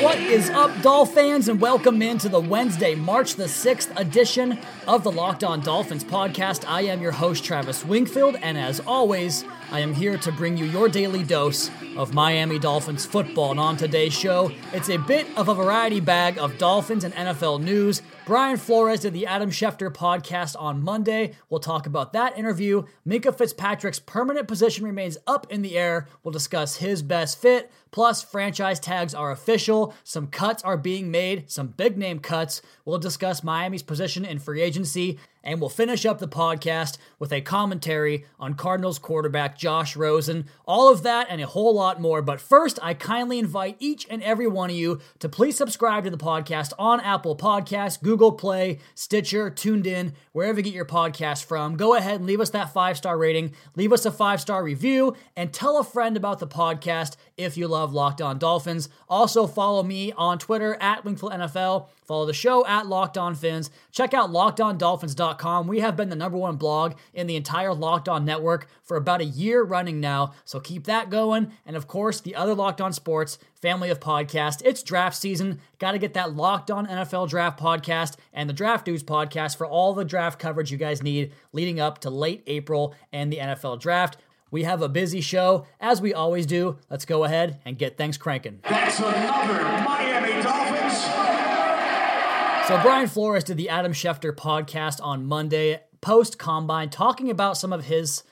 What is up, Doll fans, and welcome into the Wednesday, March the 6th edition of the Locked On Dolphins podcast. I am your host, Travis Wingfield, and as always, I am here to bring you your daily dose of Miami Dolphins football. And on today's show, it's a bit of a variety bag of Dolphins and NFL news. Brian Flores did the Adam Schefter podcast on Monday. We'll talk about that interview. Minkah Fitzpatrick's permanent position remains up in the air. We'll discuss his best fit. Plus, franchise tags are official. Some cuts are being made, some big name cuts. We'll discuss Miami's position in free agency. And we'll finish up the podcast with a commentary on Cardinals quarterback Josh Rosen. All of that and a whole lot more. But first, I kindly invite each and every one of you to please subscribe to the podcast on Apple Podcasts, Google Play, Stitcher, TuneIn, wherever you get your podcast from. Go ahead and leave us that five star rating, leave us a five star review, and tell a friend about the podcast if you love Locked On Dolphins. Also, follow me on Twitter at Wingfield NFL. Follow the show at Locked On Phins. Check out LockedOnDolphins.com. We have been the number one blog in the entire Locked On network for about a year running now, so keep that going. And of course, the other Locked On Sports family of podcasts. It's draft season. Got to get that Locked On NFL Draft podcast and the Draft Dudes podcast for all the draft coverage you guys need leading up to late April and the NFL Draft. We have a busy show, as we always do. Let's go ahead and get things cranking. That's another Miami Dolphins. So, Brian Flores did the Adam Schefter podcast on Monday, post combine, talking about some of his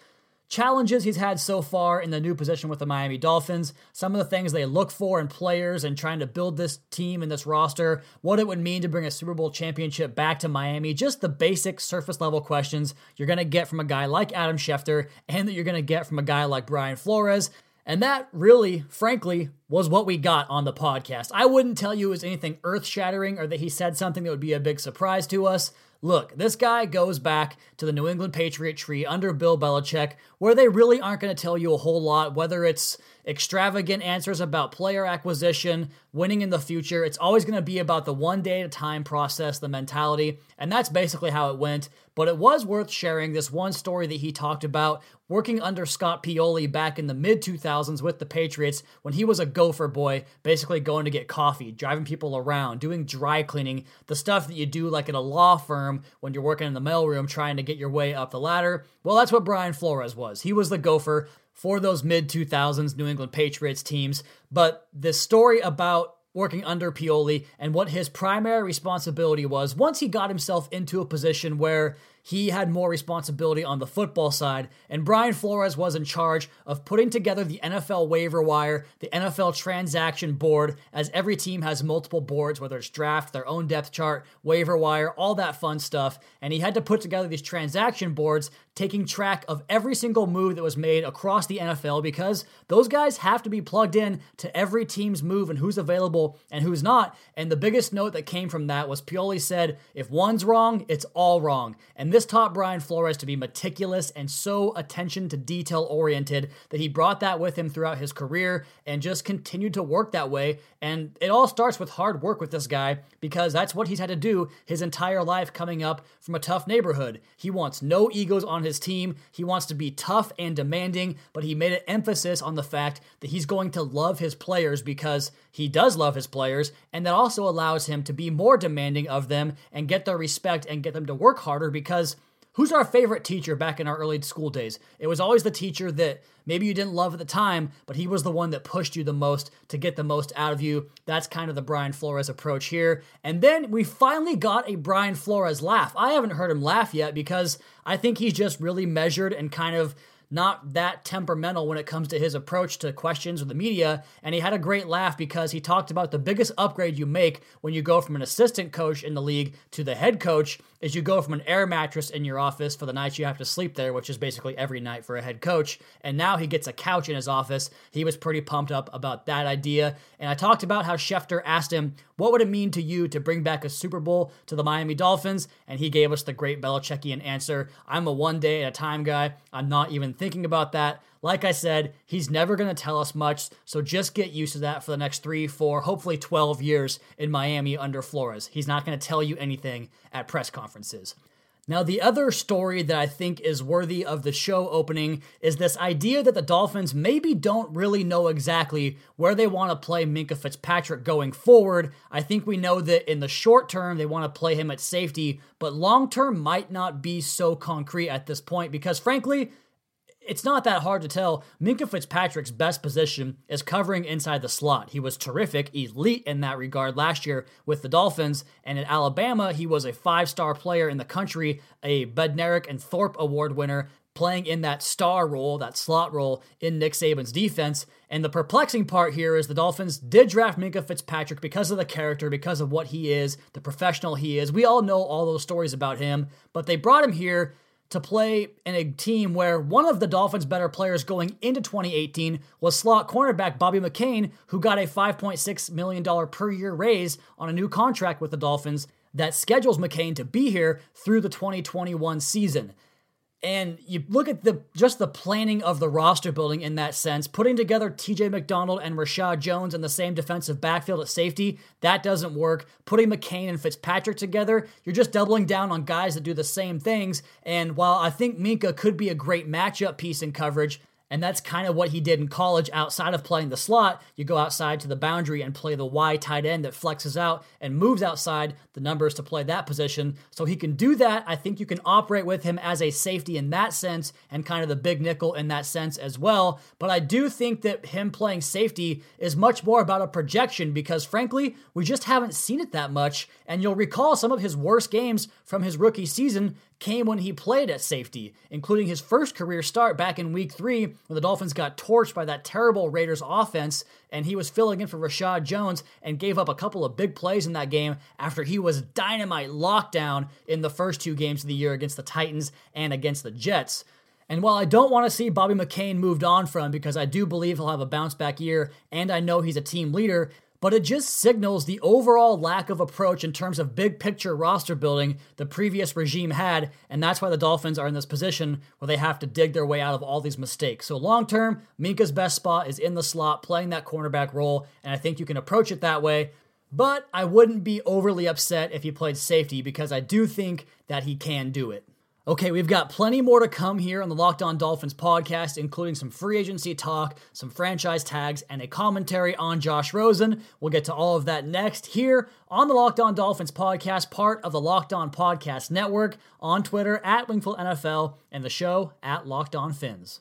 challenges he's had so far in the new position with the Miami Dolphins, some of the things they look for in players and trying to build this team and this roster, what it would mean to bring a Super Bowl championship back to Miami, just the basic surface level questions you're going to get from a guy like Adam Schefter and that you're going to get from a guy like Brian Flores. And that really, frankly, was what we got on the podcast. I wouldn't tell you it was anything earth shattering or that he said something that would be a big surprise to us. Look, this guy goes back to the New England Patriot tree under Bill Belichick, where they really aren't going to tell you a whole lot, whether it's extravagant answers about player acquisition, winning in the future. It's always going to be about the one day at a time process, the mentality, and that's basically how it went. But it was worth sharing this one story that he talked about working under Scott Pioli back in the mid 2000s with the Patriots when he was a gopher boy, basically going to get coffee, driving people around, doing dry cleaning, the stuff that you do like at a law firm when you're working in the mailroom trying to get your way up the ladder. Well, that's what Brian Flores was. He was the gopher for those mid 2000s New England Patriots teams. But the story about working under Pioli and what his primary responsibility was once he got himself into a position where he had more responsibility on the football side, and Brian Flores was in charge of putting together the NFL waiver wire, the NFL transaction board, as every team has multiple boards, whether it's draft, their own depth chart, waiver wire, all that fun stuff. And he had to put together these transaction boards, taking track of every single move that was made across the NFL because those guys have to be plugged in to every team's move and who's available and who's not. And the biggest note that came from that was Pioli said, if one's wrong, it's all wrong. And this taught Brian Flores to be meticulous and so attention to detail oriented that he brought that with him throughout his career and just continued to work that way. And it all starts with hard work with this guy because that's what he's had to do his entire life coming up from a tough neighborhood. He wants no egos on his team. He wants to be tough and demanding, but he made an emphasis on the fact that he's going to love his players because he does love his players, and that also allows him to be more demanding of them and get their respect and get them to work harder because Who's our favorite teacher back in our early school days? It was always the teacher that maybe you didn't love at the time, but he was the one that pushed you the most to get the most out of you. That's kind of the Brian Flores approach here. And then we finally got a Brian Flores laugh. I haven't heard him laugh yet because I think he's just really measured and kind of not that temperamental when it comes to his approach to questions with the media. And he had a great laugh because he talked about the biggest upgrade you make when you go from an assistant coach in the league to the head coach is you go from an air mattress in your office for the nights you have to sleep there, which is basically every night for a head coach. And now he gets a couch in his office. He was pretty pumped up about that idea. And I talked about how Schefter asked him, What would it mean to you to bring back a Super Bowl to the Miami Dolphins? And he gave us the great Belichickian answer I'm a one day at a time guy. I'm not even thinking about that. Like I said, he's never going to tell us much, so just get used to that for the next three, four, hopefully 12 years in Miami under Flores. He's not going to tell you anything at press conferences. Now, the other story that I think is worthy of the show opening is this idea that the Dolphins maybe don't really know exactly where they want to play Minkah Fitzpatrick going forward. I think we know that in the short term, they want to play him at safety, but long term might not be so concrete at this point because, frankly, it's not that hard to tell. Minkah Fitzpatrick's best position is covering inside the slot. He was terrific, elite in that regard last year with the Dolphins. And in Alabama, he was a five star player in the country, a Bednarik and Thorpe Award winner, playing in that star role, that slot role in Nick Saban's defense. And the perplexing part here is the Dolphins did draft Minkah Fitzpatrick because of the character, because of what he is, the professional he is. We all know all those stories about him, but they brought him here to play in a team where one of the Dolphins' better players going into 2018 was slot cornerback Bobby McCain, who got a $5.6 million per year raise on a new contract with the Dolphins that schedules McCain to be here through the 2021 season and you look at the just the planning of the roster building in that sense, putting together TJ McDonald and Reshad Jones in the same defensive backfield at safety, that doesn't work. Putting McCain and Fitzpatrick together, you're just doubling down on guys that do the same things. And while I think Minkah could be a great matchup piece in coverage, and that's kind of what he did in college outside of playing the slot. You go outside to the boundary and play the Y tight end that flexes out and moves outside the numbers to play that position. So he can do that. I think you can operate with him as a safety in that sense and kind of the big nickel in that sense as well. But I do think that him playing safety is much more about a projection because, frankly, we just haven't seen it that much. And you'll recall some of his worst games from his rookie season came when he played at safety, including his first career start back in week three when the Dolphins got torched by that terrible Raiders offense, and he was filling in for Reshad Jones and gave up a couple of big plays in that game after he was dynamite lockdown in the first two games of the year against the Titans and against the Jets. And while I don't want to see Bobby McCain moved on from because I do believe he'll have a bounce back year and I know he's a team leader, but it just signals the overall lack of approach in terms of big picture roster building the previous regime had, and that's why the Dolphins are in this position where they have to dig their way out of all these mistakes. So, long term, Minkah's best spot is in the slot, playing that cornerback role, and I think you can approach it that way. But I wouldn't be overly upset if he played safety because I do think that he can do it. Okay, we've got plenty more to come here on the Locked On Dolphins podcast, including some free agency talk, some franchise tags, and a commentary on Josh Rosen. We'll get to all of that next here on the Locked On Dolphins podcast, part of the Locked On Podcast Network, on Twitter at Wingfield NFL, and the show at Locked On Phins.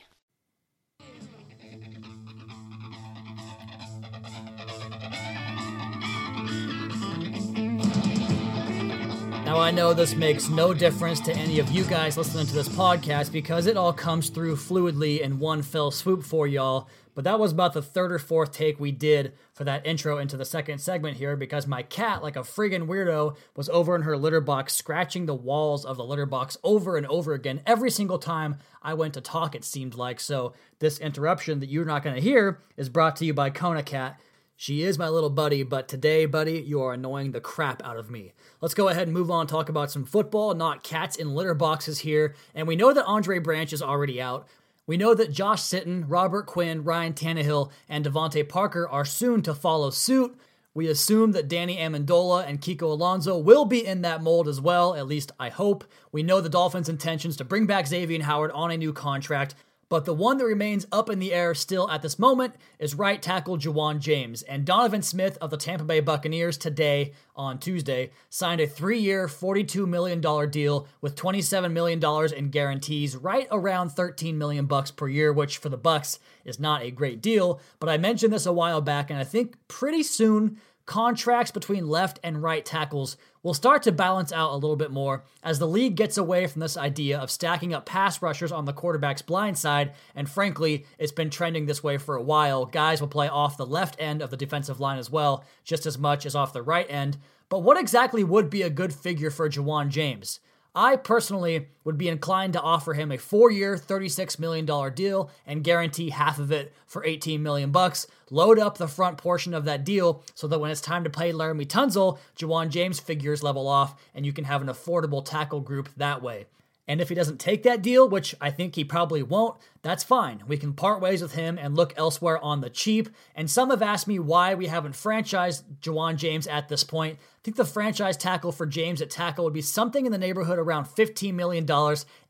Now, I know this makes no difference to any of you guys listening to this podcast because it all comes through fluidly in one fell swoop for y'all. But that was about the third or fourth take we did for that intro into the second segment here because my cat, like a friggin' weirdo, was over in her litter box scratching the walls of the litter box over and over again every single time I went to talk, it seemed like. So, this interruption that you're not gonna hear is brought to you by Kona Cat. She is my little buddy, but today, buddy, you are annoying the crap out of me. Let's go ahead and move on talk about some football, not cats in litter boxes here. And we know that Andre Branch is already out. We know that Josh Sitton, Robert Quinn, Ryan Tannehill, and DeVante Parker are soon to follow suit. We assume that Danny Amendola and Kiko Alonso will be in that mold as well, at least I hope. We know the Dolphins' intentions to bring back Xavier Howard on a new contract. But the one that remains up in the air still at this moment is right tackle Ja'Wuan James. And Donovan Smith of the Tampa Bay Buccaneers today, on Tuesday, signed a three year, $42 million deal with $27 million in guarantees, right around 13 million bucks per year, which for the Bucks is not a great deal. But I mentioned this a while back, and I think pretty soon contracts between left and right tackles will start to balance out a little bit more as the league gets away from this idea of stacking up pass rushers on the quarterback's blind side. And frankly, it's been trending this way for a while. Guys will play off the left end of the defensive line as well, just as much as off the right end. But what exactly would be a good figure for Ja'Wuan James? I personally would be inclined to offer him a four-year, $36 million deal and guarantee half of it for 18 million bucks. Load up the front portion of that deal so that when it's time to play Laremy Tunsil, Ja'Wuan James figures level off and you can have an affordable tackle group that way. And if he doesn't take that deal, which I think he probably won't, that's fine. We can part ways with him and look elsewhere on the cheap. And some have asked me why we haven't franchised Ja'Wuan James at this point. I think the franchise tackle for James at tackle would be something in the neighborhood around $15 million,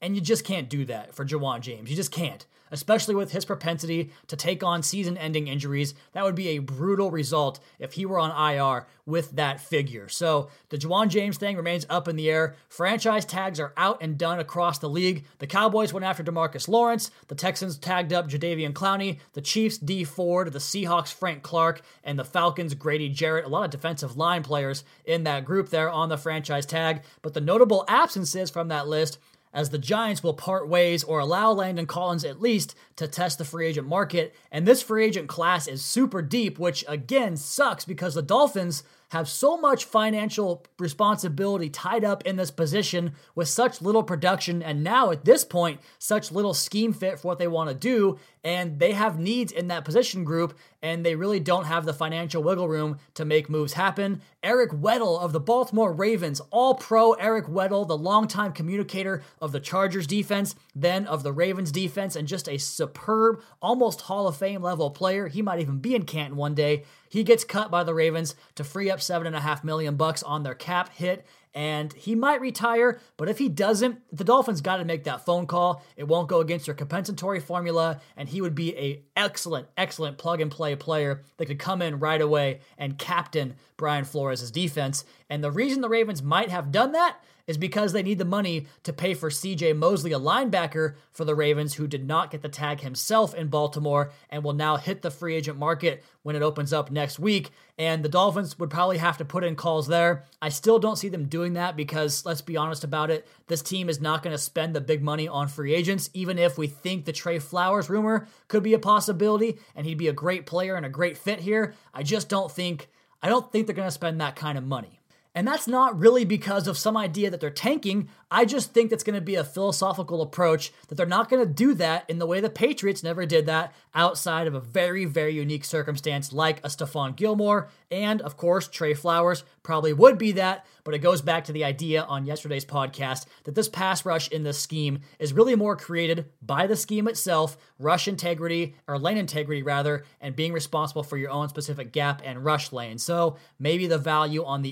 and you just can't do that for Ja'Wuan James. You just can't especially with his propensity to take on season ending injuries. That would be a brutal result if he were on IR with that figure. So the Ja'Wuan James thing remains up in the air. Franchise tags are out and done across the league. The Cowboys went after Demarcus Lawrence. The Texans tagged up Jadeveon Clowney. The Chiefs, Dee Ford. The Seahawks, Frank Clark. And the Falcons, Grady Jarrett. A lot of defensive line players in that group there on the franchise tag. But the notable absences from that list as the Giants will part ways or allow Landon Collins at least to test the free agent market. And this free agent class is super deep, which again sucks because the Dolphins have so much financial responsibility tied up in this position with such little production and now at this point such little scheme fit for what they want to do and they have needs in that position group and they really don't have the financial wiggle room to make moves happen. Eric Weddle of the Baltimore Ravens, all pro Eric Weddle, the longtime communicator of the Chargers defense, then of the Ravens defense, and just a superb, almost Hall of Fame level player. He might even be in Canton one day. He gets cut by the Ravens to free up seven and a half million bucks on their cap hit, and he might retire. But if he doesn't, the Dolphins got to make that phone call. It won't go against their compensatory formula, and he would be a excellent, excellent plug and play player that could come in right away and captain Brian Flores' defense. And the reason the Ravens might have done that is because they need the money to pay for CJ Mosley, a linebacker for the Ravens who did not get the tag himself in Baltimore and will now hit the free agent market when it opens up next week. And the Dolphins would probably have to put in calls there. I still don't see them doing that because, let's be honest about it, this team is not going to spend the big money on free agents, even if we think the Trey Flowers rumor could be a possibility and he'd be a great player and a great fit here. I just don't think. I don't think they're going to spend that kind of money. And that's not really because of some idea that they're tanking. I just think that's going to be a philosophical approach that they're not going to do that in the way the Patriots never did that outside of a very, very unique circumstance like a Stephon Gilmore. And of course, Trey Flowers probably would be that. But it goes back to the idea on yesterday's podcast that this pass rush in this scheme is really more created by the scheme itself, rush integrity, or lane integrity rather, and being responsible for your own specific gap and rush lane. So maybe the value on the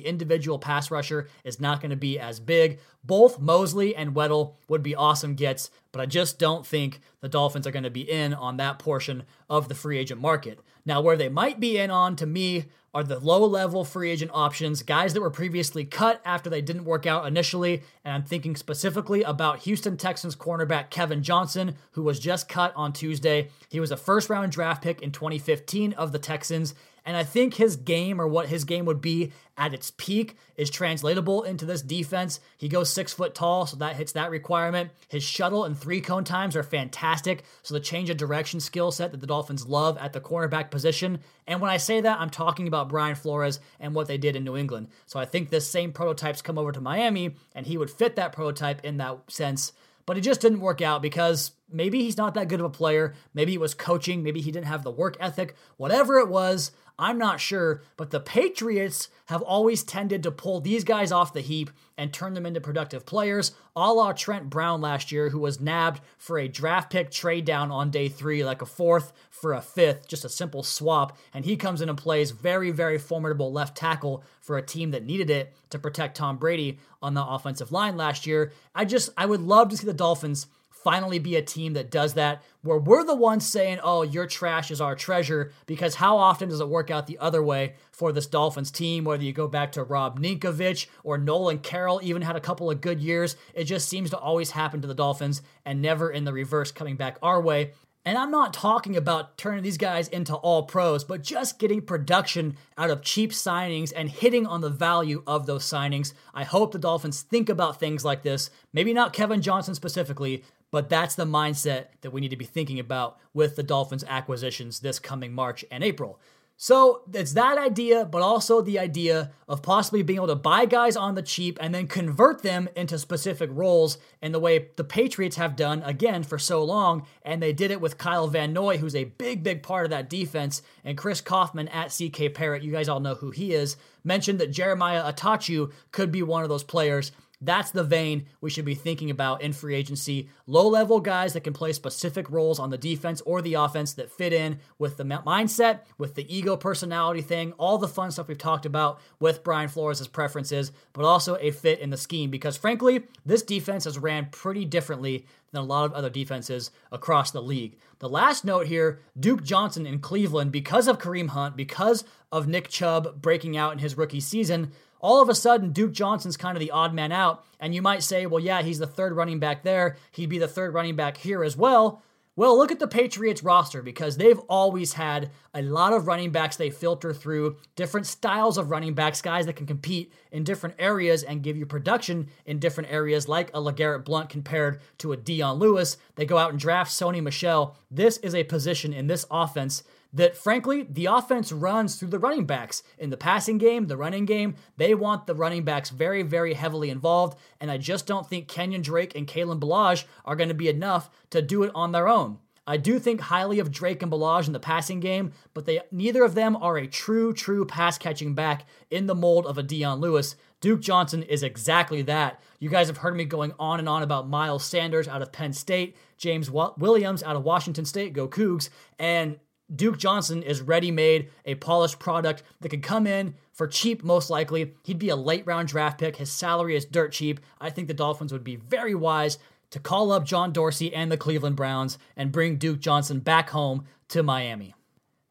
individual pass rusher is not going to be as big. Both Mosley and Weddle would be awesome gets, but I just don't think the Dolphins are going to be in on that portion of the free agent market. Now, where they might be in on, to me, are the low level free agent options, guys that were previously cut after they didn't work out initially. And I'm thinking specifically about Houston Texans cornerback Kevin Johnson, who was just cut on Tuesday. He was a first round draft pick in 2015 of the Texans, And I think his game or what his game would be at its peak is translatable into this defense. He goes six foot tall, so that hits that requirement. His shuttle and three cone times are fantastic. So the change of direction skill set that the Dolphins love at the cornerback position. And when I say that, I'm talking about Brian Flores and what they did in New England. So I think this same prototypes come over to Miami, and he would fit that prototype in that sense. But it just didn't work out because maybe he's not that good of a player. Maybe it was coaching. Maybe he didn't have the work ethic. Whatever it was, I'm not sure, but the Patriots have always tended to pull these guys off the heap and turn them into productive players, a la Trent Brown last year, who was nabbed for a draft pick trade down on day three, like a fourth for a fifth, just a simple swap. And he comes in and plays very, very formidable left tackle for a team that needed it to protect Tom Brady on the offensive line last year. I just, I would love to see the Dolphins finally be a team that does that, where we're the ones saying, oh, your trash is our treasure, because how often does it work out the other way for this Dolphins team, whether you go back to Rob Ninkovich or Nolan Carroll, even had a couple of good years. It just seems to always happen to the Dolphins and never in the reverse coming back our way. And I'm not talking about turning these guys into all pros, but just getting production out of cheap signings and hitting on the value of those signings. I hope the Dolphins think about things like this. Maybe not Kevin Johnson specifically, but that's the mindset that we need to be thinking about with the Dolphins acquisitions this coming March and April. So it's that idea, but also the idea of possibly being able to buy guys on the cheap and then convert them into specific roles in the way the Patriots have done again for so long. And they did it with Kyle Van Noy, who's a big, big part of that defense, and Chris Kaufman at CK Parrott. You guys all know who he is. Mentioned that Jeremiah Attaochu could be one of those players. That's the vein we should be thinking about in free agency. Low level guys that can play specific roles on the defense or the offense that fit in with the mindset, with the ego personality thing, all the fun stuff we've talked about with Brian Flores' preferences, but also a fit in the scheme. Because frankly, this defense has ran pretty differently than a lot of other defenses across the league. The last note here Duke Johnson in Cleveland, because of Kareem Hunt, because of Nick Chubb breaking out in his rookie season, all of a sudden Duke Johnson's kind of the odd man out. And you might say, well, yeah, he's the third running back there. He'd be the third running back here as well. Well, look at the Patriots roster because they've always had a lot of running backs they filter through, different styles of running backs, guys that can compete in different areas and give you production in different areas, like a LeGarrette Blunt compared to a Dion Lewis. They go out and draft Sony Michel. This is a position in this offense that frankly, the offense runs through the running backs. In the passing game, the running game, they want the running backs very, very heavily involved. And I just don't think Kenyon Drake and Kalen Ballage are going to be enough to do it on their own. I do think highly of Drake and Ballage in the passing game, but they neither of them are a true, true pass catching back in the mold of a Dion Lewis. Duke Johnson is exactly that. You guys have heard me going on and on about Miles Sanders out of Penn State, James Williams out of Washington State, go Cougs, and Duke Johnson is ready made, a polished product that could come in for cheap, most likely. He'd be a late round draft pick. His salary is dirt cheap. I think the Dolphins would be very wise to call up John Dorsey and the Cleveland Browns and bring Duke Johnson back home to Miami.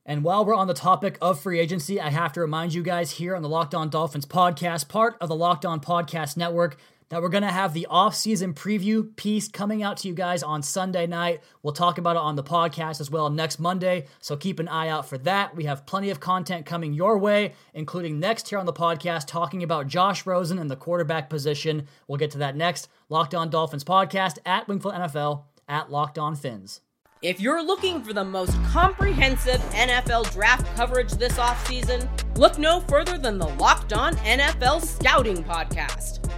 And while we're on the topic of free agency, I have to remind you guys here on the Locked On Dolphins podcast, part of the Locked On Podcast Network, that we're going to have the off-season preview piece coming out to you guys on Sunday night. We'll talk about it on the podcast as well next Monday, so keep an eye out for that. We have plenty of content coming your way, including next here on the podcast talking about Josh Rosen and the quarterback position. We'll get to that next. Locked On Dolphins podcast at Wingfield NFL at Locked On Phins. If you're looking for the most comprehensive NFL draft coverage this offseason, look no further than the Locked On NFL Scouting Podcast.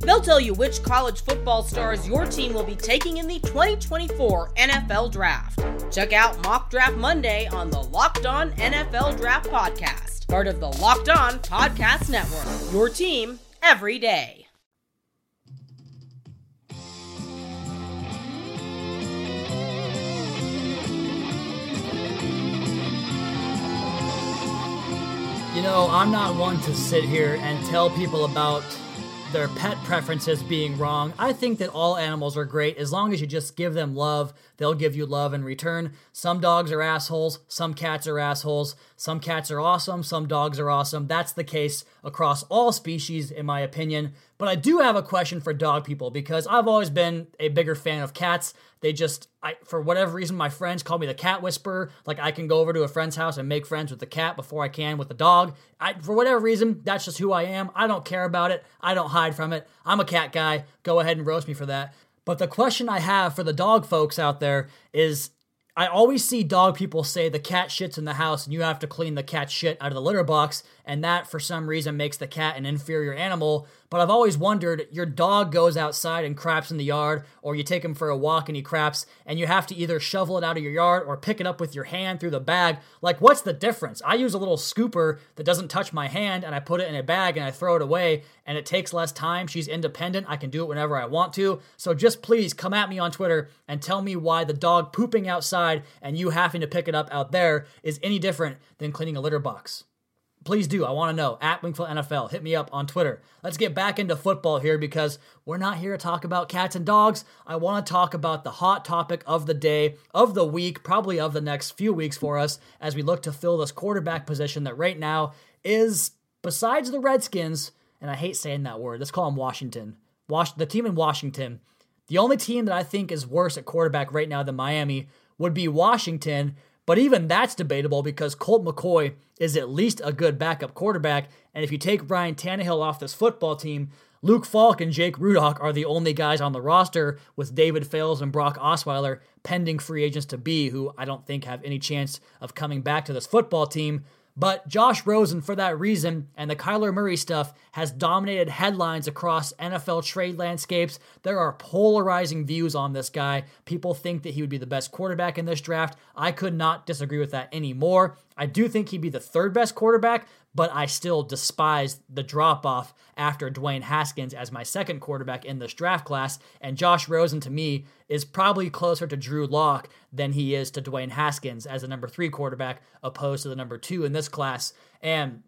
They'll tell you which college football stars your team will be taking in the 2024 NFL Draft. Check out Mock Draft Monday on the Locked On NFL Draft Podcast, part of the Locked On Podcast Network. Your team every day. You know, I'm not one to sit here and tell people about their pet preferences being wrong. I think that all animals are great as long as you just give them love. They'll give you love in return. Some dogs are assholes, some cats are assholes, some cats are awesome, some dogs are awesome. That's the case across all species, in my opinion. But I do have a question for dog people because I've always been a bigger fan of cats. They just, I, for whatever reason, my friends call me the cat whisperer. Like I can go over to a friend's house and make friends with the cat before I can with the dog. I, for whatever reason, that's just who I am. I don't care about it. I don't hide from it. I'm a cat guy. Go ahead and roast me for that. But the question I have for the dog folks out there is I always see dog people say the cat shits in the house and you have to clean the cat shit out of the litter box, and that for some reason makes the cat an inferior animal. But I've always wondered your dog goes outside and craps in the yard, or you take him for a walk and he craps, and you have to either shovel it out of your yard or pick it up with your hand through the bag. Like, what's the difference? I use a little scooper that doesn't touch my hand, and I put it in a bag and I throw it away, and it takes less time. She's independent. I can do it whenever I want to. So just please come at me on Twitter and tell me why the dog pooping outside and you having to pick it up out there is any different than cleaning a litter box please do. I want to know. At Wingfield NFL. Hit me up on Twitter. Let's get back into football here because we're not here to talk about cats and dogs. I want to talk about the hot topic of the day, of the week, probably of the next few weeks for us as we look to fill this quarterback position that right now is, besides the Redskins, and I hate saying that word, let's call them Washington. Wash, the team in Washington. The only team that I think is worse at quarterback right now than Miami would be Washington, but even that's debatable because Colt McCoy is at least a good backup quarterback. And if you take Ryan Tannehill off this football team, Luke Falk and Jake Rudock are the only guys on the roster, with David Fales and Brock Osweiler pending free agents to be, who I don't think have any chance of coming back to this football team. But Josh Rosen, for that reason, and the Kyler Murray stuff has dominated headlines across NFL trade landscapes. There are polarizing views on this guy. People think that he would be the best quarterback in this draft. I could not disagree with that anymore. I do think he'd be the third best quarterback, but I still despise the drop off after Dwayne Haskins as my second quarterback in this draft class. And Josh Rosen, to me, is probably closer to Drew Lock than he is to Dwayne Haskins as the number three quarterback, opposed to the number two in this class. And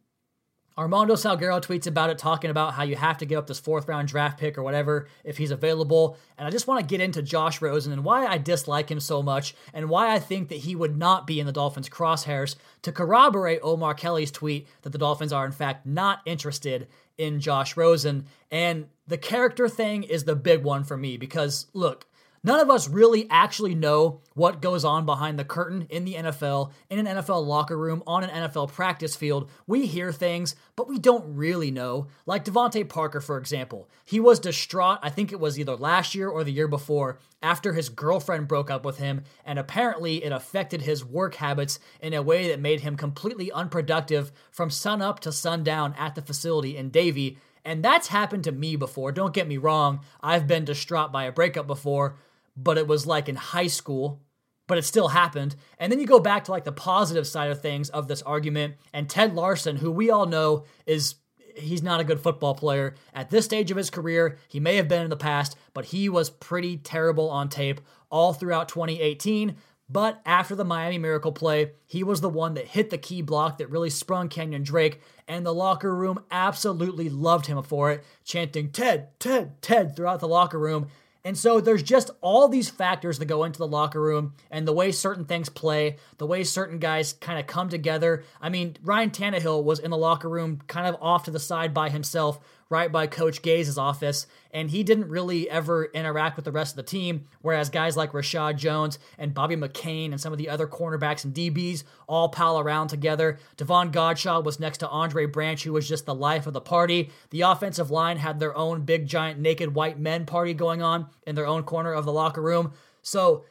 Armando Salguero tweets about it, talking about how you have to give up this fourth round draft pick or whatever if he's available. And I just want to get into Josh Rosen and why I dislike him so much and why I think that he would not be in the Dolphins' crosshairs to corroborate Omar Kelly's tweet that the Dolphins are, in fact, not interested in Josh Rosen. And the character thing is the big one for me because, look, None of us really actually know what goes on behind the curtain in the NFL, in an NFL locker room, on an NFL practice field. We hear things, but we don't really know. Like DeVante Parker, for example. He was distraught, I think it was either last year or the year before, after his girlfriend broke up with him, and apparently it affected his work habits in a way that made him completely unproductive from sun up to sundown at the facility in Davie. And that's happened to me before. Don't get me wrong, I've been distraught by a breakup before but it was like in high school, but it still happened. And then you go back to like the positive side of things of this argument, and Ted Larsen, who we all know is he's not a good football player at this stage of his career. He may have been in the past, but he was pretty terrible on tape all throughout 2018. But after the Miami Miracle play, he was the one that hit the key block that really sprung Kenyon Drake, and the locker room absolutely loved him for it, chanting Ted, Ted, Ted throughout the locker room. And so there's just all these factors that go into the locker room and the way certain things play, the way certain guys kind of come together. I mean, Ryan Tannehill was in the locker room kind of off to the side by himself, right by Coach Gase's office, and he didn't really ever interact with the rest of the team. Whereas guys like Reshad Jones and Bobby McCain and some of the other cornerbacks and DBs all pal around together. Davon Godchaux was next to Andre Branch, who was just the life of the party. The offensive line had their own big, giant, naked white men party going on in their own corner of the locker room. So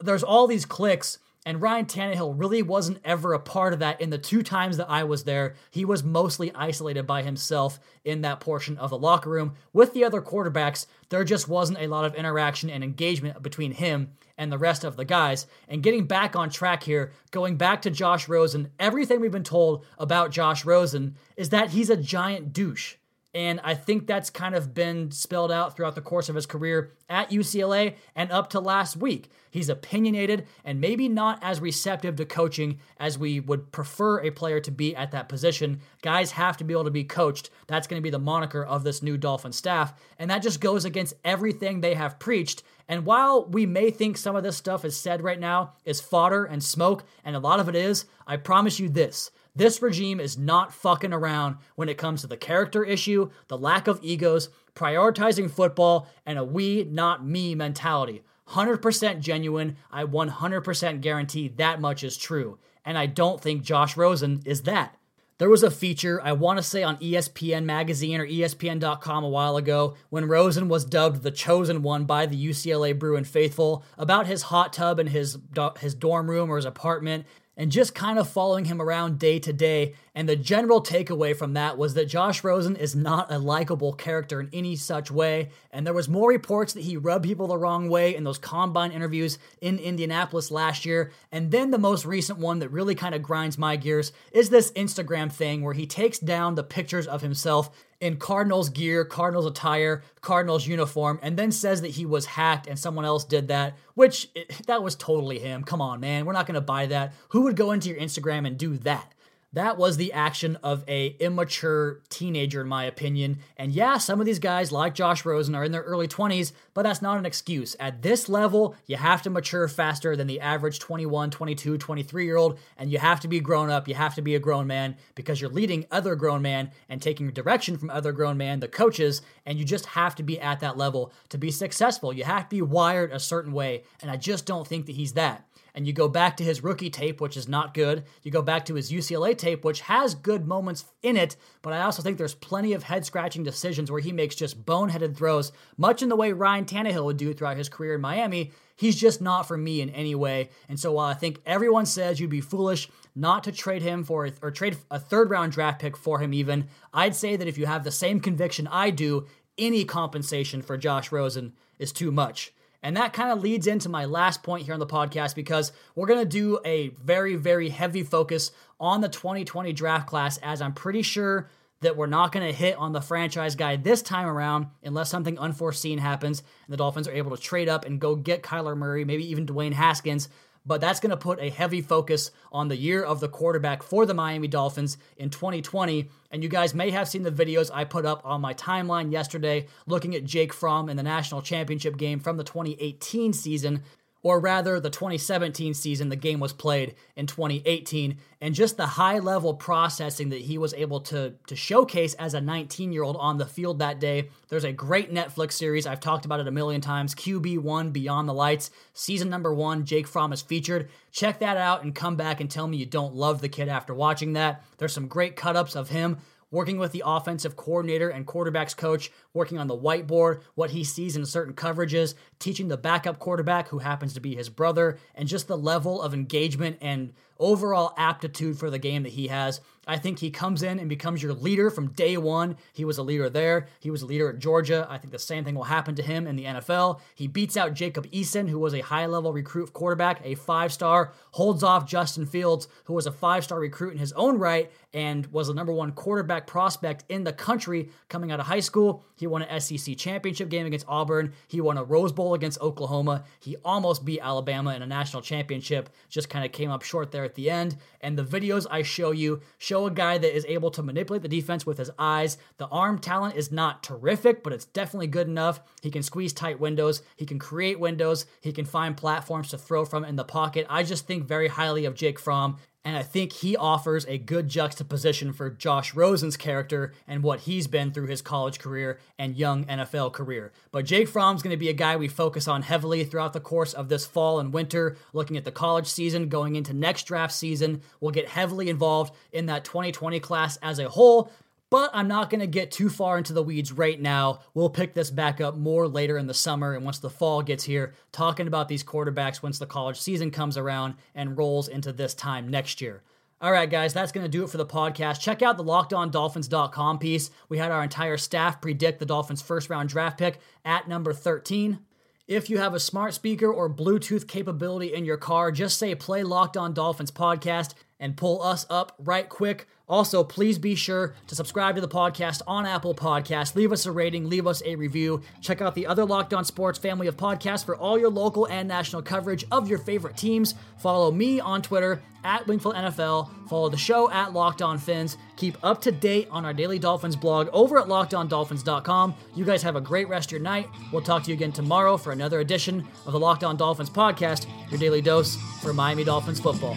there's all these clicks And Ryan Tannehill really wasn't ever a part of that in the two times that I was there. He was mostly isolated by himself in that portion of the locker room. With the other quarterbacks, there just wasn't a lot of interaction and engagement between him and the rest of the guys. And getting back on track here, going back to Josh Rosen, everything we've been told about Josh Rosen is that he's a giant douche. And I think that's kind of been spelled out throughout the course of his career at UCLA and up to last week. He's opinionated and maybe not as receptive to coaching as we would prefer a player to be at that position. Guys have to be able to be coached. That's going to be the moniker of this new Dolphin staff. And that just goes against everything they have preached. And while we may think some of this stuff is said right now is fodder and smoke, and a lot of it is, I promise you this this regime is not fucking around when it comes to the character issue, the lack of egos, prioritizing football, and a we, not me mentality. 100% genuine. I 100% guarantee that much is true. And I don't think Josh Rosen is that. There was a feature, I want to say on ESPN Magazine or ESPN.com a while ago, when Rosen was dubbed the chosen one by the UCLA Bruin faithful about his hot tub in his, his dorm room or his apartment and just kind of following him around day to day. And the general takeaway from that was that Josh Rosen is not a likable character in any such way. And there was more reports that he rubbed people the wrong way in those combine interviews in Indianapolis last year. And then the most recent one that really kind of grinds my gears is this Instagram thing where he takes down the pictures of himself in Cardinals gear, Cardinals attire, Cardinals uniform, and then says that he was hacked and someone else did that, which that was totally him. Come on, man. We're not going to buy that. Who would go into your Instagram and do that? That was the action of a immature teenager, in my opinion. And yeah, some of these guys, like Josh Rosen, are in their early 20s, but that's not an excuse. At this level, you have to mature faster than the average 21, 22, 23 year old, and you have to be grown up. You have to be a grown man because you're leading other grown men and taking direction from other grown men, the coaches, and you just have to be at that level to be successful. You have to be wired a certain way, and I just don't think that he's that and you go back to his rookie tape, which is not good. You go back to his UCLA tape, which has good moments in it, but I also think there's plenty of head scratching decisions where he makes just boneheaded throws, much in the way Ryan Tannehill would do throughout his career in Miami. He's just not for me in any way. And so while I think everyone says you'd be foolish not to trade him for or trade a third round draft pick for him, even, I'd say that if you have the same conviction I do, any compensation for Josh Rosen is too much. And that kind of leads into my last point here on the podcast because we're going to do a very, very heavy focus on the 2020 draft class, as I'm pretty sure that we're not going to hit on the franchise guy this time around unless something unforeseen happens and the Dolphins are able to trade up and go get Kyler Murray, maybe even Dwayne Haskins but that's going to put a heavy focus on the year of the quarterback for the Miami Dolphins in 2020. And you guys may have seen the videos I put up on my timeline yesterday looking at Jake Fromm in the national championship game from the 2018 season or rather the 2017 season, the game was played in 2018, and just the high level processing that he was able to, to showcase as a 19 year old on the field that day. There's a great Netflix series, I've talked about it a million times QB1 Beyond the Lights. Season number one, Jake Fromm is featured. Check that out and come back and tell me you don't love the kid after watching that. There's some great cut ups of him working with the offensive coordinator and quarterbacks coach, working on the whiteboard, what he sees in certain coverages, teaching the backup quarterback, who happens to be his brother, and just the level of engagement and overall aptitude for the game that he has. I think he comes in and becomes your leader from day one. He was a leader there. He was a leader at Georgia. I think the same thing will happen to him in the NFL. He beats out Jacob Eason, who was a high level recruit quarterback, a five star, holds off Justin Fields, who was a five star recruit in his own right and was the number one quarterback prospect in the country coming out of high school. He won an SEC championship game against Auburn. He won a Rose Bowl against Oklahoma. He almost beat Alabama in a national championship, just kind of came up short there at the end. And the videos I show you show a guy that is able to manipulate the defense with his eyes. The arm talent is not terrific, but it's definitely good enough. He can squeeze tight windows, he can create windows, he can find platforms to throw from in the pocket. I just think very highly of Jake Fromm and I think he offers a good juxtaposition for Josh Rosen's character and what he's been through his college career and young NFL career. But Jake Fromm's going to be a guy we focus on heavily throughout the course of this fall and winter, looking at the college season, going into next draft season. We'll get heavily involved in that 2020 class as a whole. But I'm not going to get too far into the weeds right now. We'll pick this back up more later in the summer and once the fall gets here, talking about these quarterbacks once the college season comes around and rolls into this time next year. All right, guys, that's going to do it for the podcast. Check out the lockedondolphins.com piece. We had our entire staff predict the Dolphins' first round draft pick at number 13. If you have a smart speaker or Bluetooth capability in your car, just say play Locked On Dolphins podcast and pull us up right quick. Also, please be sure to subscribe to the podcast on Apple Podcasts. Leave us a rating, leave us a review. Check out the other Locked On Sports family of podcasts for all your local and national coverage of your favorite teams. Follow me on Twitter at Wingfield NFL. Follow the show at Locked On Phins. Keep up to date on our Daily Dolphins blog over at LockedOnDolphins.com. You guys have a great rest of your night. We'll talk to you again tomorrow for another edition of the Locked On Dolphins podcast, your daily dose for Miami Dolphins football.